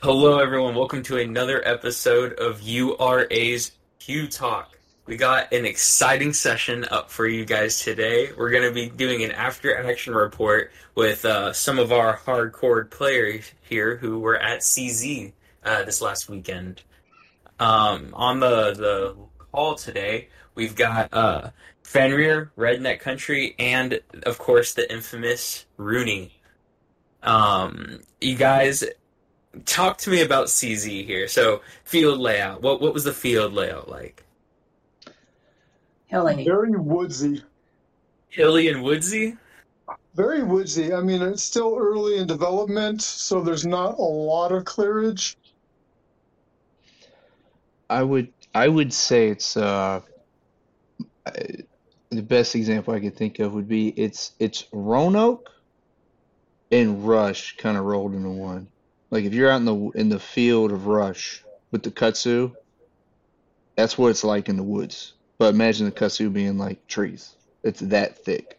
Hello, everyone. Welcome to another episode of URA's Q Talk. We got an exciting session up for you guys today. We're going to be doing an after action report with uh, some of our hardcore players here who were at CZ uh, this last weekend. Um, on the, the call today, we've got uh, Fenrir, Redneck Country, and of course the infamous Rooney. Um, you guys talk to me about CZ here. So field layout. What what was the field layout like? Hilly. Very woodsy. Hilly and woodsy. Very woodsy. I mean, it's still early in development, so there's not a lot of clearage. I would I would say it's uh the best example I could think of would be it's it's Roanoke and Rush kind of rolled into one. Like if you're out in the in the field of Rush with the kudzu, that's what it's like in the woods. But imagine the kudzu being like trees. It's that thick.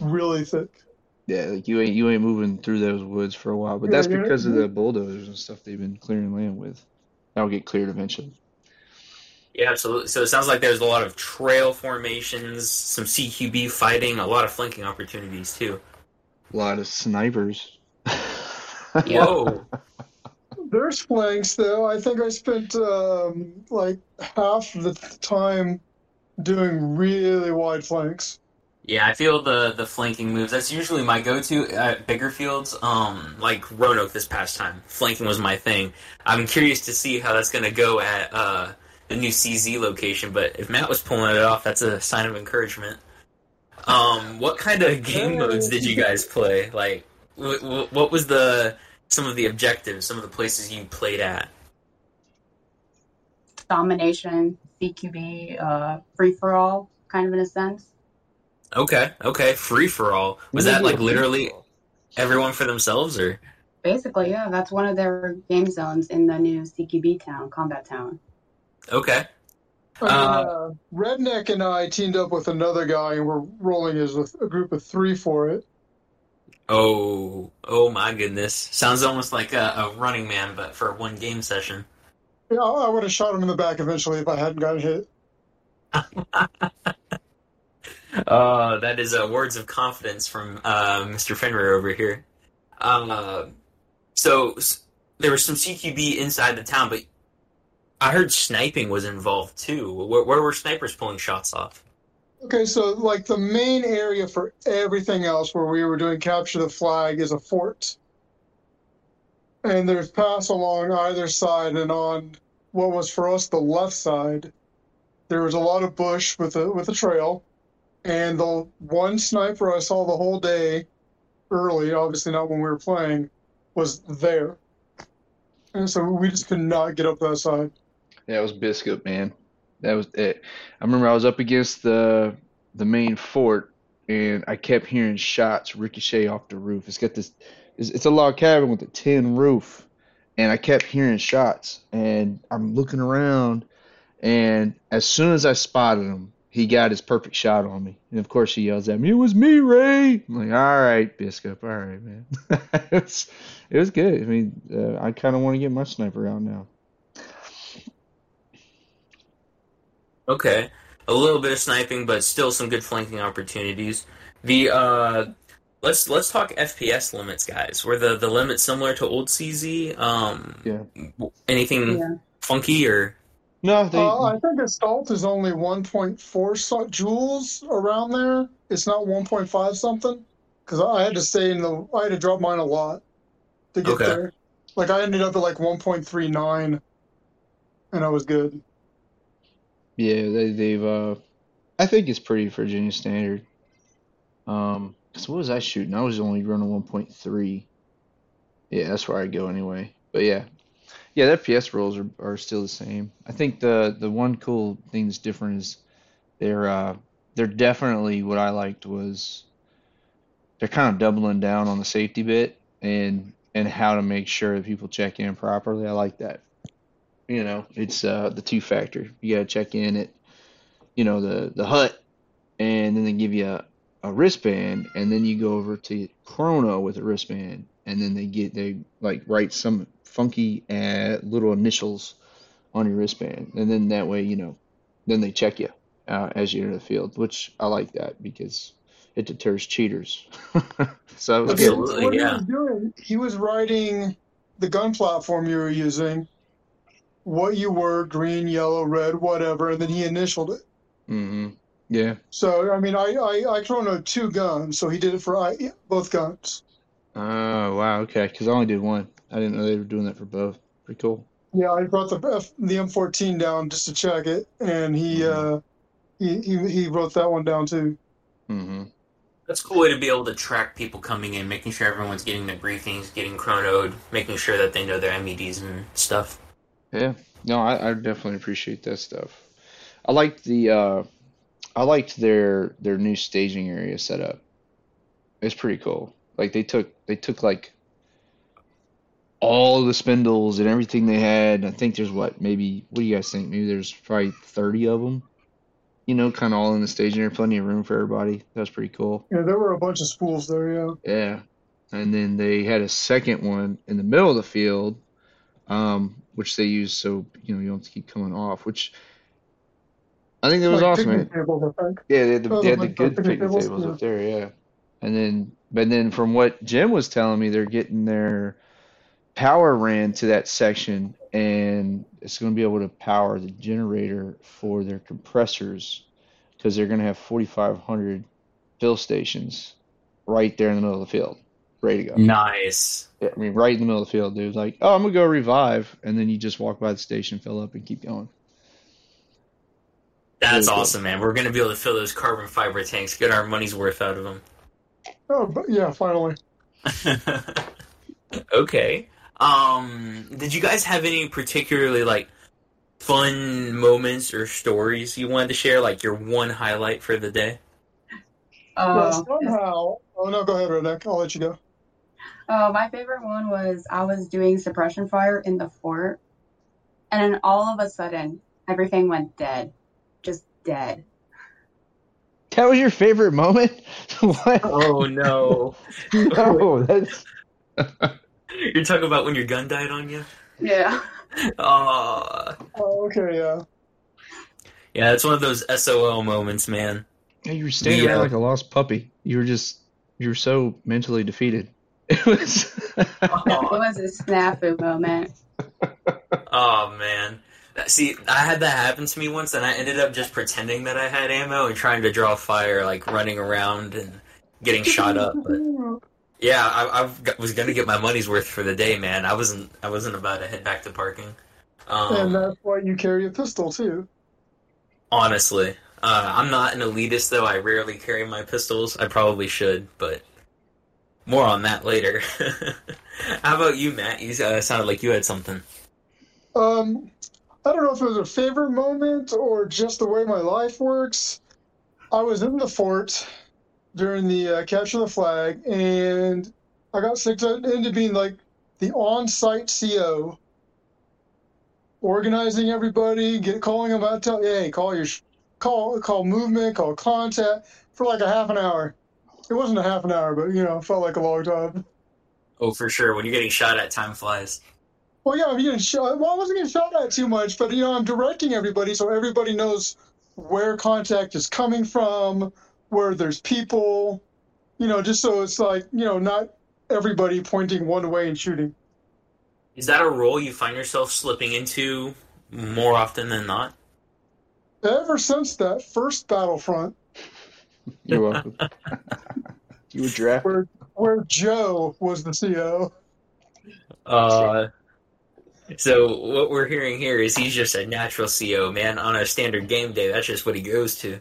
Really thick. Yeah, like you ain't you ain't moving through those woods for a while. But that's because of the bulldozers and stuff they've been clearing land with. That'll get cleared eventually. Yeah, absolutely. So it sounds like there's a lot of trail formations, some CQB fighting, a lot of flanking opportunities too. A lot of snipers. Yeah. Whoa. There's flanks, though. I think I spent um, like half the time doing really wide flanks. Yeah, I feel the the flanking moves. That's usually my go-to at bigger fields. Um, like Roanoke this past time, flanking was my thing. I'm curious to see how that's going to go at uh, the new CZ location. But if Matt was pulling it off, that's a sign of encouragement. Um, what kind of game modes did you guys play? Like, wh- wh- what was the some of the objectives, some of the places you played at? Domination, CQB, uh, free for all, kind of in a sense. Okay, okay, free for all. Was that like literally everyone for themselves, or? Basically, yeah, that's one of their game zones in the new CQB town, Combat Town. Okay. I mean, uh, Redneck and I teamed up with another guy, and we're rolling as a, a group of three for it. Oh, oh my goodness! Sounds almost like a, a Running Man, but for one game session. Yeah, I, would have shot him in the back eventually if I hadn't gotten hit. Uh, that is uh, words of confidence from uh, Mr. Fenrir over here. Uh, so s- there was some CQB inside the town, but I heard sniping was involved too. Where, where were snipers pulling shots off? Okay, so like the main area for everything else where we were doing capture the flag is a fort. And there's pass along either side and on what was for us the left side. There was a lot of bush with a with a trail. And the one sniper I saw the whole day early, obviously not when we were playing, was there. And so we just could not get up that side. Yeah, it was Biscuit, man. That was it. I remember I was up against the the main fort, and I kept hearing shots ricochet off the roof. It's got this. It's, it's a log cabin with a tin roof, and I kept hearing shots. And I'm looking around, and as soon as I spotted him, he got his perfect shot on me. And of course, he yells at me, "It was me, Ray!" I'm like, "All right, Biscuit. All right, man." it, was, it was good. I mean, uh, I kind of want to get my sniper out now. Okay, a little bit of sniping, but still some good flanking opportunities. The uh, let's let's talk FPS limits, guys. Were the the limits similar to old CZ? Um, Yeah. anything Yeah. funky or? No, they. Uh, I think assault is only 1.4 so- joules around there. It's not 1.5 something. Because I had to stay in the, I had to drop mine a lot to get Okay. there. Like I ended up at like 1.39, and I was good. Yeah, they they've uh I think it's pretty Virginia standard. Um, 'cause what was I shooting? I was only running 1.3. Yeah, that's where I go anyway. But yeah. Yeah, the FPS rolls are, are still the same. I think the the one cool thing that's different is they're uh they're definitely what I liked was they're kind of doubling down on the safety bit and and how to make sure that people check in properly. I like that. You know, it's uh the two factor. You gotta check in at, you know, the the hut, and then they give you a, a wristband, and then you go over to Chrono with a wristband, and then they get they like write some funky uh, little initials on your wristband, and then that way you know, then they check you uh, as you enter the field, which I like that because it deters cheaters. so that was. Absolutely, what yeah. he was doing, he was writing the gun platform you were using, what you were, green, yellow, red, whatever, and then he initialed it. hmm Yeah. So I mean, I I, I chronoed two guns, so he did it for I, both guns. Oh wow. Okay. Because I only did one. I didn't know they were doing that for both. Pretty cool. Yeah, I brought the F, the M14 down just to check it, and he Mhm. uh he, he he wrote that one down too. Mm-hmm. That's a cool way to be able to track people coming in, making sure everyone's getting their briefings, getting chronoed, making sure that they know their MEDs and stuff. Yeah. No, I, I definitely appreciate that stuff. I liked the uh I liked their their new staging area setup. It's pretty cool. Like they took they took like all the spindles and everything they had. I think there's what maybe what do you guys think? Maybe there's probably 30 of them. You know, kind of all in the staging area, plenty of room for everybody. That was pretty cool. Yeah, there were a bunch of spools there. Yeah. Yeah. And then they had a second one in the middle of the field, um, which they use so you know you don't have to keep coming off, which I think that was like awesome. tables, Yeah, they had the, Oh, they had like the good picnic picnic tables? tables Yeah. up there, yeah. And then, but then from what Jim was telling me, they're getting their power ran to that section, and it's going to be able to power the generator for their compressors because they're going to have 4,500 fill stations right there in the middle of the field, ready to go. Nice. Yeah, I mean, right in the middle of the field, dude. Like, oh, I'm gonna go revive, and then you just walk by the station, fill up, and keep going. That's Really cool. awesome, man. We're gonna be able to fill those carbon fiber tanks, get our money's worth out of them. Oh, but yeah, finally. okay. Um, did you guys have any particularly like fun moments or stories you wanted to share? Like your one highlight for the day? Well, Oh, somehow. Oh no, go ahead, Redneck. I'll let you go. Oh, my favorite one was I was doing suppression fire in the fort, and then all of a sudden everything went dead, just dead. That was your favorite moment? what? Oh no! No, that's You're talking about when your gun died on you? Yeah. Oh, Oh, okay, yeah. yeah. It's one of those SOL moments, man. Yeah, you were standing Yeah. there uh, like a lost puppy. You were just you were so mentally defeated. It was. It was a snafu moment. Oh man. See, I had that happen to me once, and I ended up just pretending that I had ammo and trying to draw fire, like running around and getting shot up. But yeah, I, I was gonna get my money's worth for the day, man. I wasn't. I wasn't about to head back to parking. and Um, that's why you carry a pistol too. honestly, uh, I'm not an elitist, though. I rarely carry my pistols. I probably should, but more on that later. How about you, Matt? You uh, sounded like you had something. Um, I don't know if it was a favorite moment or just the way my life works. I was in the fort during the uh, capture of the flag, and I got sick into being like the on-site CO, organizing everybody, get calling them out, tell hey, call your call call movement, call contact for like a half an hour. It wasn't a half an hour, but you know, it felt like a long time. Oh, for sure. When you're getting shot at, time flies. Well, yeah, I'm getting shot. Well, I wasn't getting shot at too much, but you know, I'm directing everybody so everybody knows where contact is coming from, where there's people, you know, just so it's like you know, not everybody pointing one way and shooting. Is that a role you find yourself slipping into more often than not? Ever since that first Battlefront, You're welcome. you were drafted. where where Joe was the CO. Uh, so what we're hearing here is he's just a natural CO, man. On a standard game day, that's just what he goes to.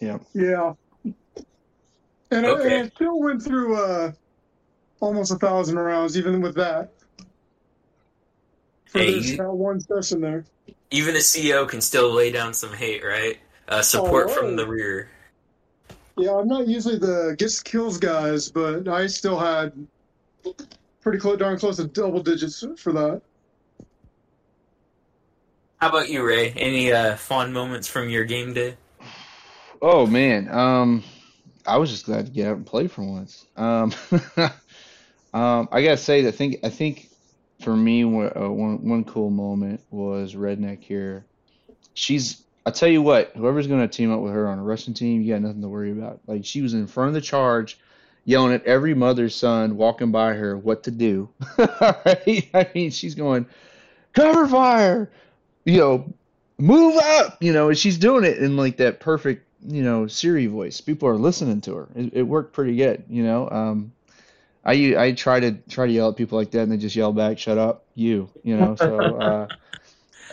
Yeah, and, I, and Okay. I still went through uh, almost a thousand rounds, even with that. For Hey, this you- that one session there. Even a CO can still lay down some hate, right? Uh, support Oh, from the rear. Yeah, I'm not usually the gets kills guys, but I still had pretty close, darn close to double digits for that. How about you, Ray? Any uh, fond moments from your game day? Oh man, um, I was just glad to get out and play for once. Um, Um, I gotta say, I think I think for me, uh, one one cool moment was Redneck here. She's, I tell you what, whoever's gonna team up with her on a Russian team, you got nothing to worry about. Like she was in front of the charge, yelling at every mother's son walking by her what to do. I mean, she's going, cover fire, you know, move up, you know, and she's doing it in like that perfect, you know, Siri voice. People are listening to her. It, it worked pretty good, you know. Um, I try to try to yell at people like that, and they just yell back, "Shut up, you," you know. So uh,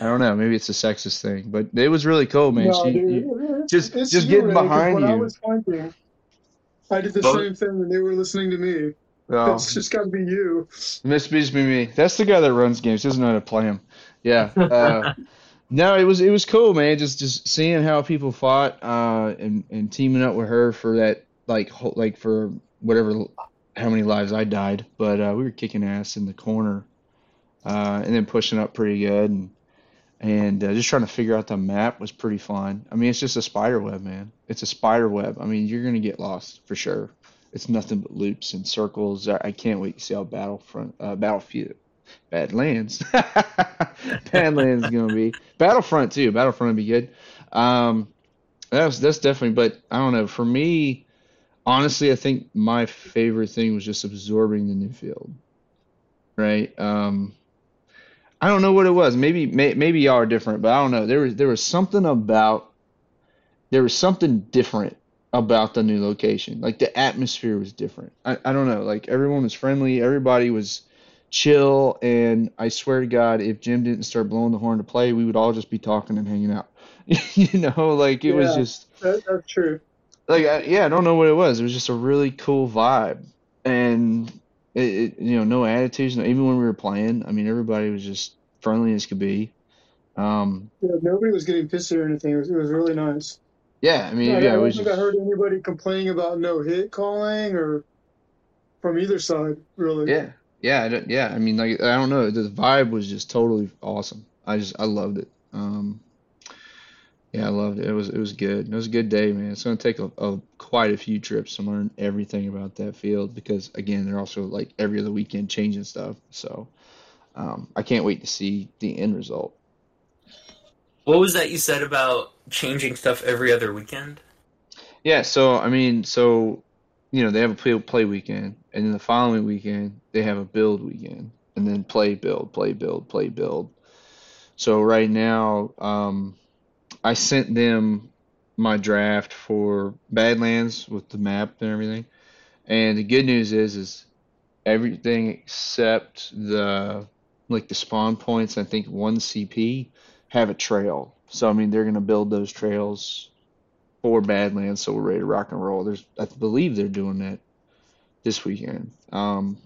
I don't know. Maybe it's a sexist thing, but it was really cool, man. No, She, dude, you- it's- just- it's just getting Ray, 'cause behind when I you. was fighting, I did the Both- same thing when they were listening to me. well, It's just got to be you. Must be me. That's the guy that runs games. He Doesn't know how to play them. Yeah. Uh, no, it was it was cool, man. Just just seeing how people fought, uh, and and teaming up with her for that, like whole, like for whatever, how many lives I died, but uh, we were kicking ass in the corner, uh, and then pushing up pretty good, and and uh, just trying to figure out the map was pretty fun. I mean, it's just a spider web, man. It's a spider web. I mean, you're gonna get lost for sure. It's nothing but loops and circles. I can't wait to see how Battlefront, uh, Battlefield, Badlands, Badlands is gonna be. Battlefront too. Battlefront would be good. Um, that's that's definitely. But I don't know. For me, honestly, I think my favorite thing was just absorbing the new field. Right. Um, I don't know what it was. Maybe may, maybe y'all are different, but I don't know. There was there was something about there was something different about the new location. Like the atmosphere was different. I, I don't know. Like everyone was friendly, everybody was chill, and I swear to God, if Jim didn't start blowing the horn to play, we would all just be talking and hanging out. you know, like it was just That, that's true. like I, yeah, I don't know what it was. It was just a really cool vibe, and it, it you know no attitudes. No, even when we were playing, I mean everybody was just friendly as could be. Um, Yeah, nobody was getting pissed or anything. It was, it was really nice. yeah, I mean I, yeah I don't think just I heard anybody complaining about no hit calling or from either side, really. yeah, yeah, I yeah. I mean like I don't know, the vibe was just totally awesome. I just I loved it. Um, yeah, I loved it. It was it was good. It was a good day, man. It's gonna take a, a quite a few trips to learn everything about that field because again, they're also like every other weekend changing stuff. So. Um, I can't wait to see the end result. What was that you said about changing stuff every other weekend? Yeah, so I mean, so you know, they have a play play weekend, and then the following weekend they have a build weekend, and then play build, play build, play build. So right now, um, I sent them my draft for Badlands with the map and everything, and the good news is, is everything except the like the spawn points. I think one CP have a trail. So I mean, they're gonna build those trails for Badlands, so we're ready to rock and roll. There's, I believe they're doing that this weekend. Um,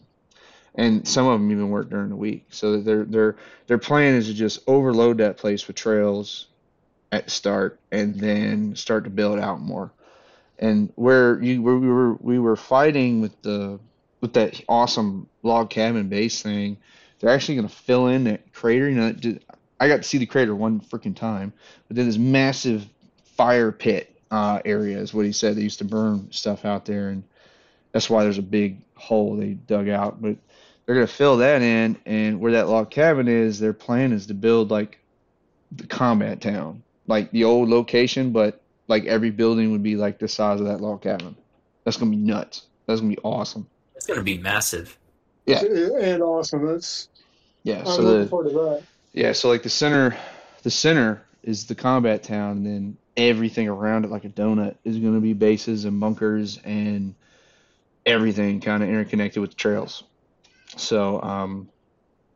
and some of them even work during the week. So their their their plan is to just overload that place with trails at start, and then start to build out more. And where you where we were we were fighting with the with that awesome log cabin base thing, they're actually going to fill in that crater. You know, I got to see the crater one freaking time, but then this massive fire pit uh, area is what he said. They used to burn stuff out there, and that's why there's a big hole they dug out. But they're gonna fill that in, and where that log cabin is, their plan is to build like the combat town, like the old location, but like every building would be like the size of that log cabin. That's gonna be nuts. That's gonna be awesome. It's going to be massive. Yeah. And awesome. That's Yeah. I'm So looking the forward to that. Yeah, so like the center, the center is the combat town, and then everything around it, like a donut, is going to be bases and bunkers and everything kind of interconnected with trails. So, um,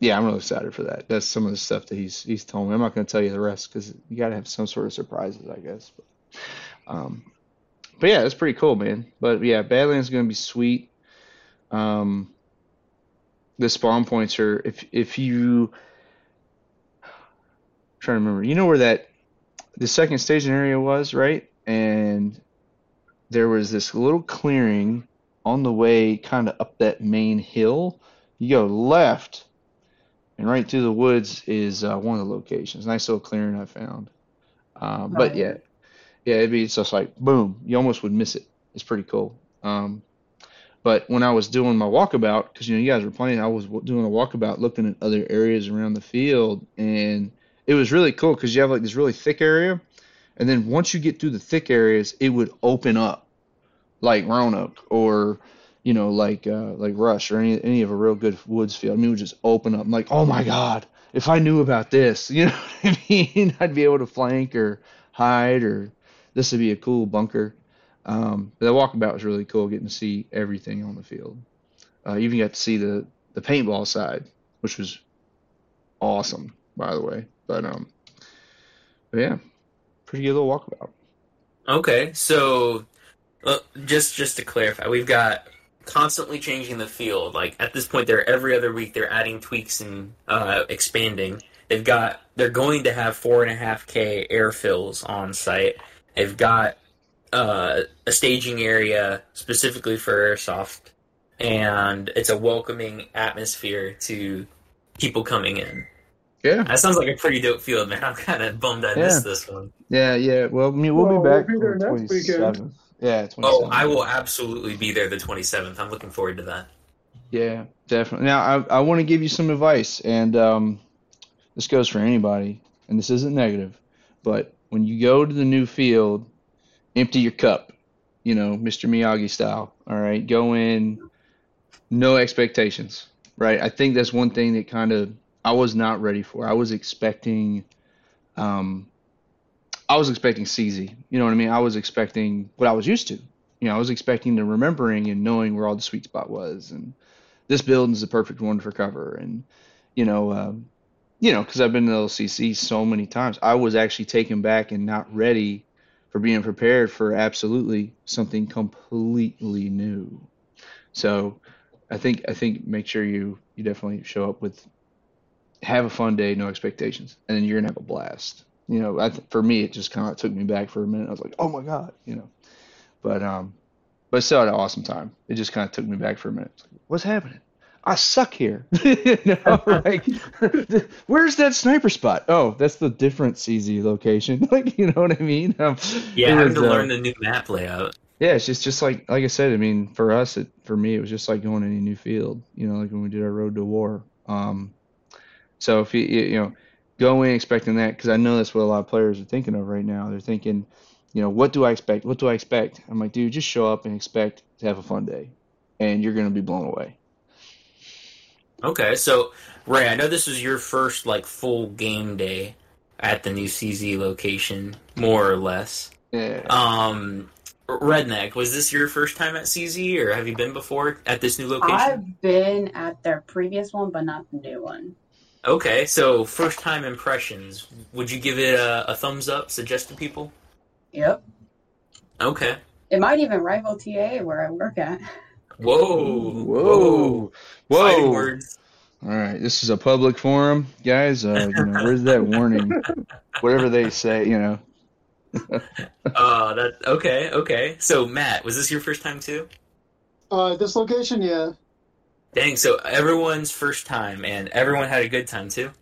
yeah, I'm really excited for that. That's some of the stuff that he's he's told me. I'm not going to tell you the rest because you got to have some sort of surprises, I guess. But, um, but yeah, it's pretty cool, man. But yeah, Badlands is going to be sweet. Um, the spawn points are if if you trying to remember. You know where that the second staging area was, right? And there was this little clearing on the way kind of up that main hill. You go left, and right through the woods is uh, one of the locations. Nice little clearing I found. Um, but yeah, yeah, it'd be just like boom. You almost would miss it. It's pretty cool. Um, But when I was doing my walkabout, because you know you guys were playing, I was doing a walkabout, looking at other areas around the field, and it was really cool because you have like this really thick area, and then once you get through the thick areas, it would open up, like Roanoke or you know like uh, like Rush or any any of a real good woods field. I mean, it would just open up. I'm like, oh my god, if I knew about this, you know what I mean? I'd be able to flank or hide, or this would be a cool bunker. Um, but the walkabout was really cool, getting to see everything on the field. Uh, even got to see the the paintball side, which was awesome, by the way. But um, but yeah, pretty good little walkabout. Okay, so uh, just just to clarify, we've got constantly changing the field. Like at this point, they're every other week they're adding tweaks and uh, expanding. They've got they're going to have four and a half k air fills on site. They've got uh, a staging area specifically for airsoft, and it's a welcoming atmosphere to people coming in. Yeah, That sounds like a pretty dope field, man. I'm kind of bummed I Yeah. missed this one. yeah, yeah. Well, I mean, we'll, Well, be back we'll be there next weekend. 27th. Yeah, 27th. Oh, I will absolutely be there the 27th. I'm looking forward to that. Yeah, definitely. Now, I, I want to give you some advice, and um, this goes for anybody, and this isn't negative, but when you go to the new field, empty your cup, you know, Mr. Miyagi style. All right, go in, no expectations, right? I think that's one thing that kind of I was not ready for. I was expecting, um, I was expecting CZ. You know what I mean? I was expecting what I was used to. You know, I was expecting the remembering and knowing where all the sweet spot was, and this building's the perfect one for cover, and you know, um, you know, because I've been to LCC so many times, I was actually taken back and not ready for being prepared for absolutely something completely new. So, I think I think make sure you you definitely show up with have a fun day, no expectations, and then you're gonna have a blast. You know, I for me, it just kind of took me back for a minute. I was like, oh my god, you know, but um, but still had an awesome time. It just kind of took me back for a minute. Like, What's happening? I suck here. you know, like, where's that sniper spot? Oh, that's the different CZ location. Like, you know what I mean? Um, Yeah, having was, to uh, learn the new map layout. yeah, it's just just like like I said. I mean, for us, it for me, it was just like going to any new field. You know, like when we did our road to war. Um, so if you you know go in expecting that, because I know that's what a lot of players are thinking of right now. They're thinking, you know, what do I expect? What do I expect? I'm like, dude, just show up and expect to have a fun day, and you're gonna be blown away. Okay, so Ray, I know this was your first like full game day at the new CZ location, more or less. Yeah. Um, Redneck, was this your first time at CZ, or have you been before at this new location? I've been at their previous one, but not the new one. Okay, so first time impressions. Would you give it a, a thumbs up? Suggest to people. Yep. Okay. It might even rival TA where I work at. Whoa. Whoa. Fighting Whoa. words. All right, this is a public forum, guys. Uh, you know, where's that warning? Whatever they say, you know. Uh, that okay, okay. So Matt, was this your first time too? Uh, this location, yeah. Dang, so everyone's first time, and everyone had a good time too.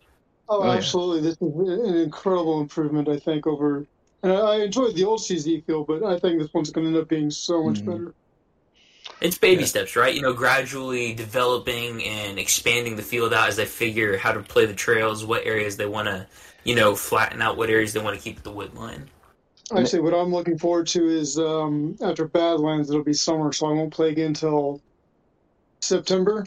Oh, Oh, yeah. absolutely. This is an incredible improvement, I think, over. And I I enjoyed the old CZ field, but I think this one's going to end up being so much Mhm. better. It's baby Yeah. steps, right? You know, gradually developing and expanding the field out as they figure how to play the trails, what areas they want to, you know, flatten out, what areas they want to keep the wood line. Actually, what I'm looking forward to is um, after Badlands, it'll be summer, so I won't play again until September.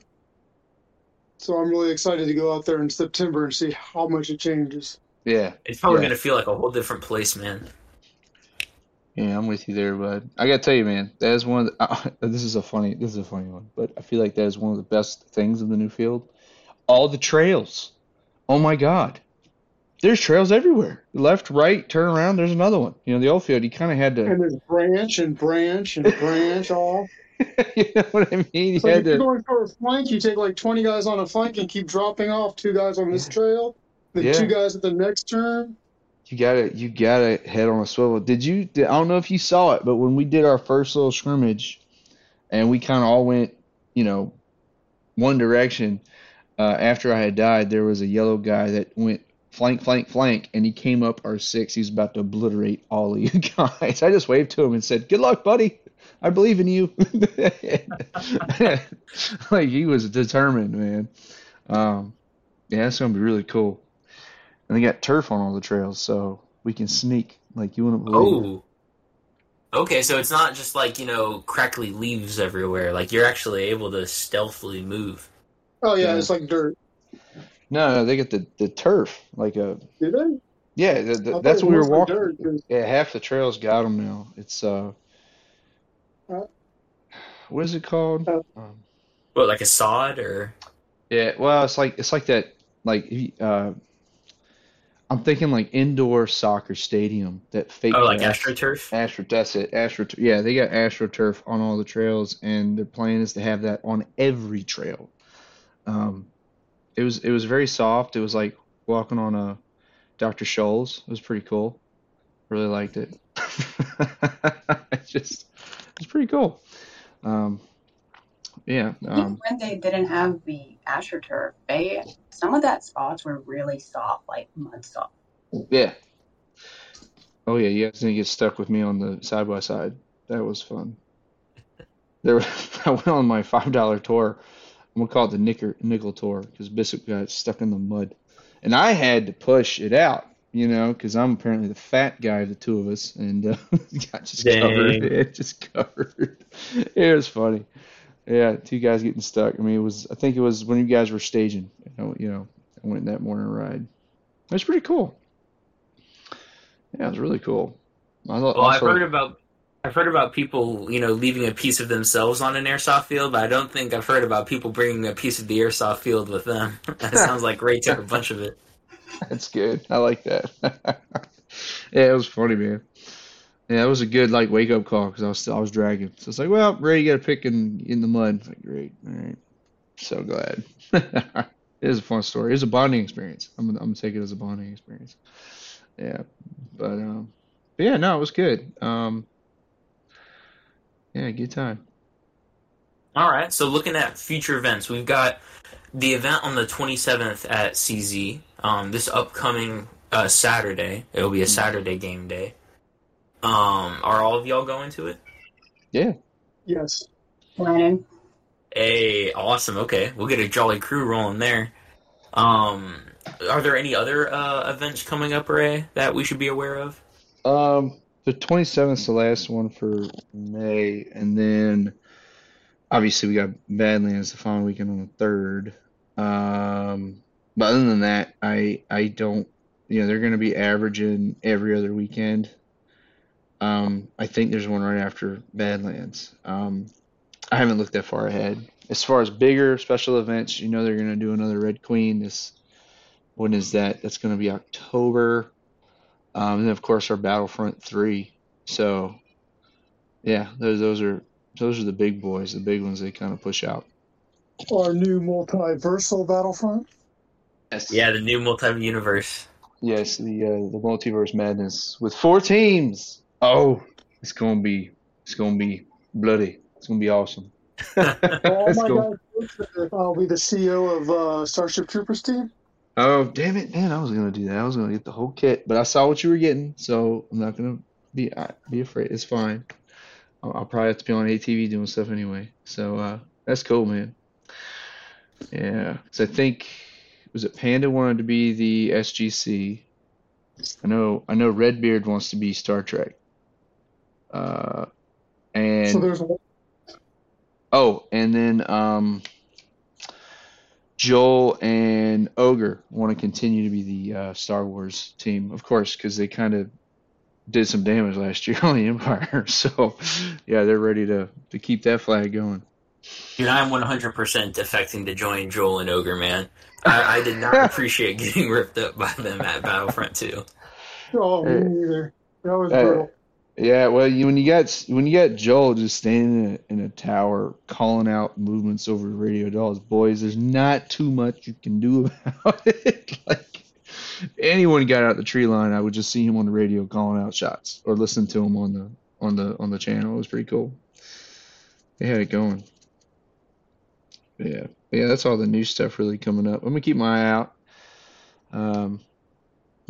So I'm really excited to go out there in September and see how much it changes. Yeah, It's probably Yeah. going to feel like a whole different place, man. yeah, I'm with you there, bud. I gotta tell you, man, that is one of the, uh, this is a funny, this is a funny one, but I feel like that is one of the best things of the new field. All the trails. Oh my God. There's trails everywhere. Left, right, turn around, there's another one. You know, the old field, you kind of had to, And there's branch and branch and branch off. you know what I mean? You So had if you're to, going for a flank, you take like 20 guys on a flank and keep dropping off two guys on this trail, then Yeah. two guys at the next turn. You gotta, you gotta head on a swivel. Did you? Did, I don't know if you saw it, but when we did our first little scrimmage, and we kind of all went, you know, one direction. Uh, after I had died, there was a yellow guy that went flank, flank, flank, and he came up our six. He was about to obliterate all of you guys. I just waved to him and said, "Good luck, buddy." I believe in you. like he was determined, man. Um, yeah, it's gonna be really cool. And they got turf on all the trails, so we can sneak like you wouldn't believe. it. Oh. Okay, so it's not just like, you know, crackly leaves everywhere. Like you're actually able to stealthily move. Oh yeah, Yeah. it's like dirt. No, no, they got the, the turf, like a Did they? yeah. The, the, that's what we were was walking. dirt, 'cause- Yeah, half the trails got them now. It's Uh, what is it called? uh, Um, What, like a sod or yeah, well, it's like it's like that. Like uh, I'm thinking like indoor soccer stadium that fake. Oh, like grass- astroturf? Astro, that's it. Astro, yeah, they got AstroTurf on all the trails, and their plan is to have that on every trail. Um, it was it was very soft. It was like walking on a Dr. Scholl's. It was pretty cool. Really liked it. it just it was pretty cool. Um, yeah. Um, when they didn't have the AstroTurf, they some of that spots were really soft, like mud soft. yeah. Oh yeah, you guys didn't get stuck with me on the side by side. That was fun. There, I went on my five dollar tour. I'm gonna call it the nickel nickel tour because Bishop got stuck in the mud, and I had to push it out, you know, because I'm apparently the fat guy of the two of us, and uh, got just covered. It just covered. It was funny. Yeah, two guys getting stuck. I mean, it was. I think it was when you guys were staging. You know, you know I went that morning ride. It was pretty cool. Yeah, it was really cool. I thought Well, I've heard about I've heard about people, you know, leaving a piece of themselves on an airsoft field, but I don't think I've heard about people bringing a piece of the airsoft field with them. that sounds like Ray took a bunch of it. That's good. I like that. yeah, it was funny, man. Yeah, it was a good like wake up call because I was I was dragging. So it's like, well, Ray, you got to pick in in the mud. Like, great, all right. So glad. it is a fun story. It was a bonding experience. I'm I'm gonna take it as a bonding experience. Yeah, but um, but yeah, no, it was good. Um, yeah, good time. All right. So looking at future events, we've got the event on the 27th at CZ. Um, this upcoming uh, Saturday, it'll be a Saturday game day. Um, are all of y'all going to it? Yeah, Yes. Planning. Hey, awesome. Okay, we'll get a jolly crew rolling there. Um, are there any other uh, events coming up, Ray, that we should be aware of? Um, the 27th is the last one for May, and then obviously we got Badlands the following weekend on the 3rd. Um, but other than that, I I don't, you know, they're going to be averaging every other weekend. Um, I think there's one right after Badlands. Um, I haven't looked that far ahead. As far as bigger special events, you know, they're going to do another Red Queen. This, when is that? That's going to be October. Um, and then of course our Battlefront three. So yeah, those those are those are the big boys, the big ones they kind of push out. Our new multiversal Battlefront. Yes. Yeah, the new multi-universe. Yes, the uh, the multiverse madness with four teams. Oh, it's gonna be it's gonna be bloody. It's gonna be awesome. All Let's my go. guys, think that I'll be the CEO of uh, Starship Troopers team. Oh damn it, man! I was gonna do that. I was gonna get the whole kit, but I saw what you were getting, so I'm not gonna be uh, be afraid. It's fine. I'll, I'll probably have to be on ATV doing stuff anyway. So uh, that's cool, man. Yeah, so I think was it Panda wanted to be the SGC. I know I know Redbeard wants to be Star Trek. Uh, and so there's. Oh, and then um, Joel and Ogre want to continue to be the uh, Star Wars team, of course, because they kind of did some damage last year on the Empire. So, yeah, they're ready to to keep that flag going. Dude, I'm 100% defecting to join Joel and Ogre, man. I, I did not appreciate getting ripped up by them at Battlefront 2. Oh, me neither. That was Hey. brutal. Yeah, well, you, when you got when you got Joel just standing in a, in a tower calling out movements over the radio dolls, boys, there's not too much you can do about it. like if anyone got out the tree line, I would just see him on the radio calling out shots or listen to him on the on the on the channel. It was pretty cool. They had it going. Yeah, yeah, that's all the new stuff really coming up. I'm gonna keep my eye out. Um,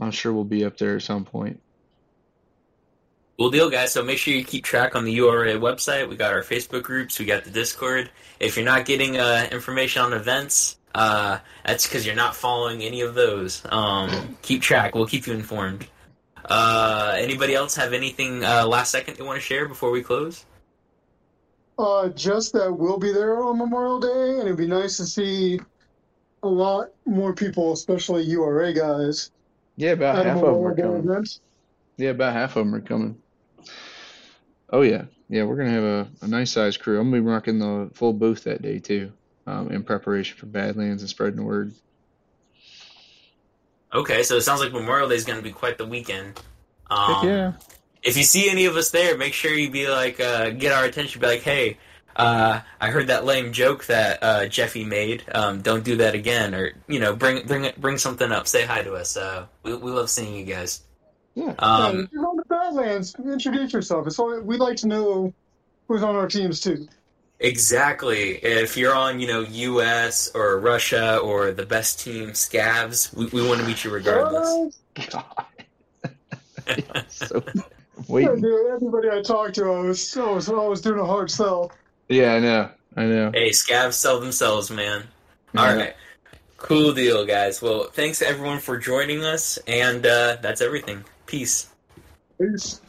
I'm sure we'll be up there at some point. Cool deal, guys. So make sure you keep track on the URA website. We got our Facebook groups. We got the Discord. If you're not getting uh, information on events, uh, that's because you're not following any of those. Um, keep track. We'll keep you informed. Uh, anybody else have anything uh, last second they want to share before we close? Uh, just that we'll be there on Memorial Day, and it'd be nice to see a lot more people, especially URA guys, Yeah, about at a half of them are Day coming. event. Yeah, about half of them are coming. Oh yeah, yeah. We're gonna have a, a nice sized crew. I'm gonna be rocking the full booth that day too, um, in preparation for Badlands and spreading the word. Okay, so it sounds like Memorial Day is going to be quite the weekend. Um, Heck yeah. if you see any of us there, make sure you be like, uh, get our attention. Be like, hey, uh, I heard that lame joke that uh, Jeffy made. Um, don't do that again, or you know, bring bring bring something up. Say hi to us. Uh, we we love seeing you guys. Yeah. Um, yeah, if you're on the Badlands, introduce yourself. It's all, we'd like to know who's on our teams too. Exactly. If you're on, you know, U.S. or Russia or the best team, Scavs, we, we want to meet you regardless. God. so Yeah, dude, everybody I talked to, I was, I was, I was doing a hard sell. Yeah, I know. I know. Hey, Scavs sell themselves, man. Yeah. All right. Cool deal, guys. Well, thanks everyone for joining us, and uh, that's everything. Peace. Peace.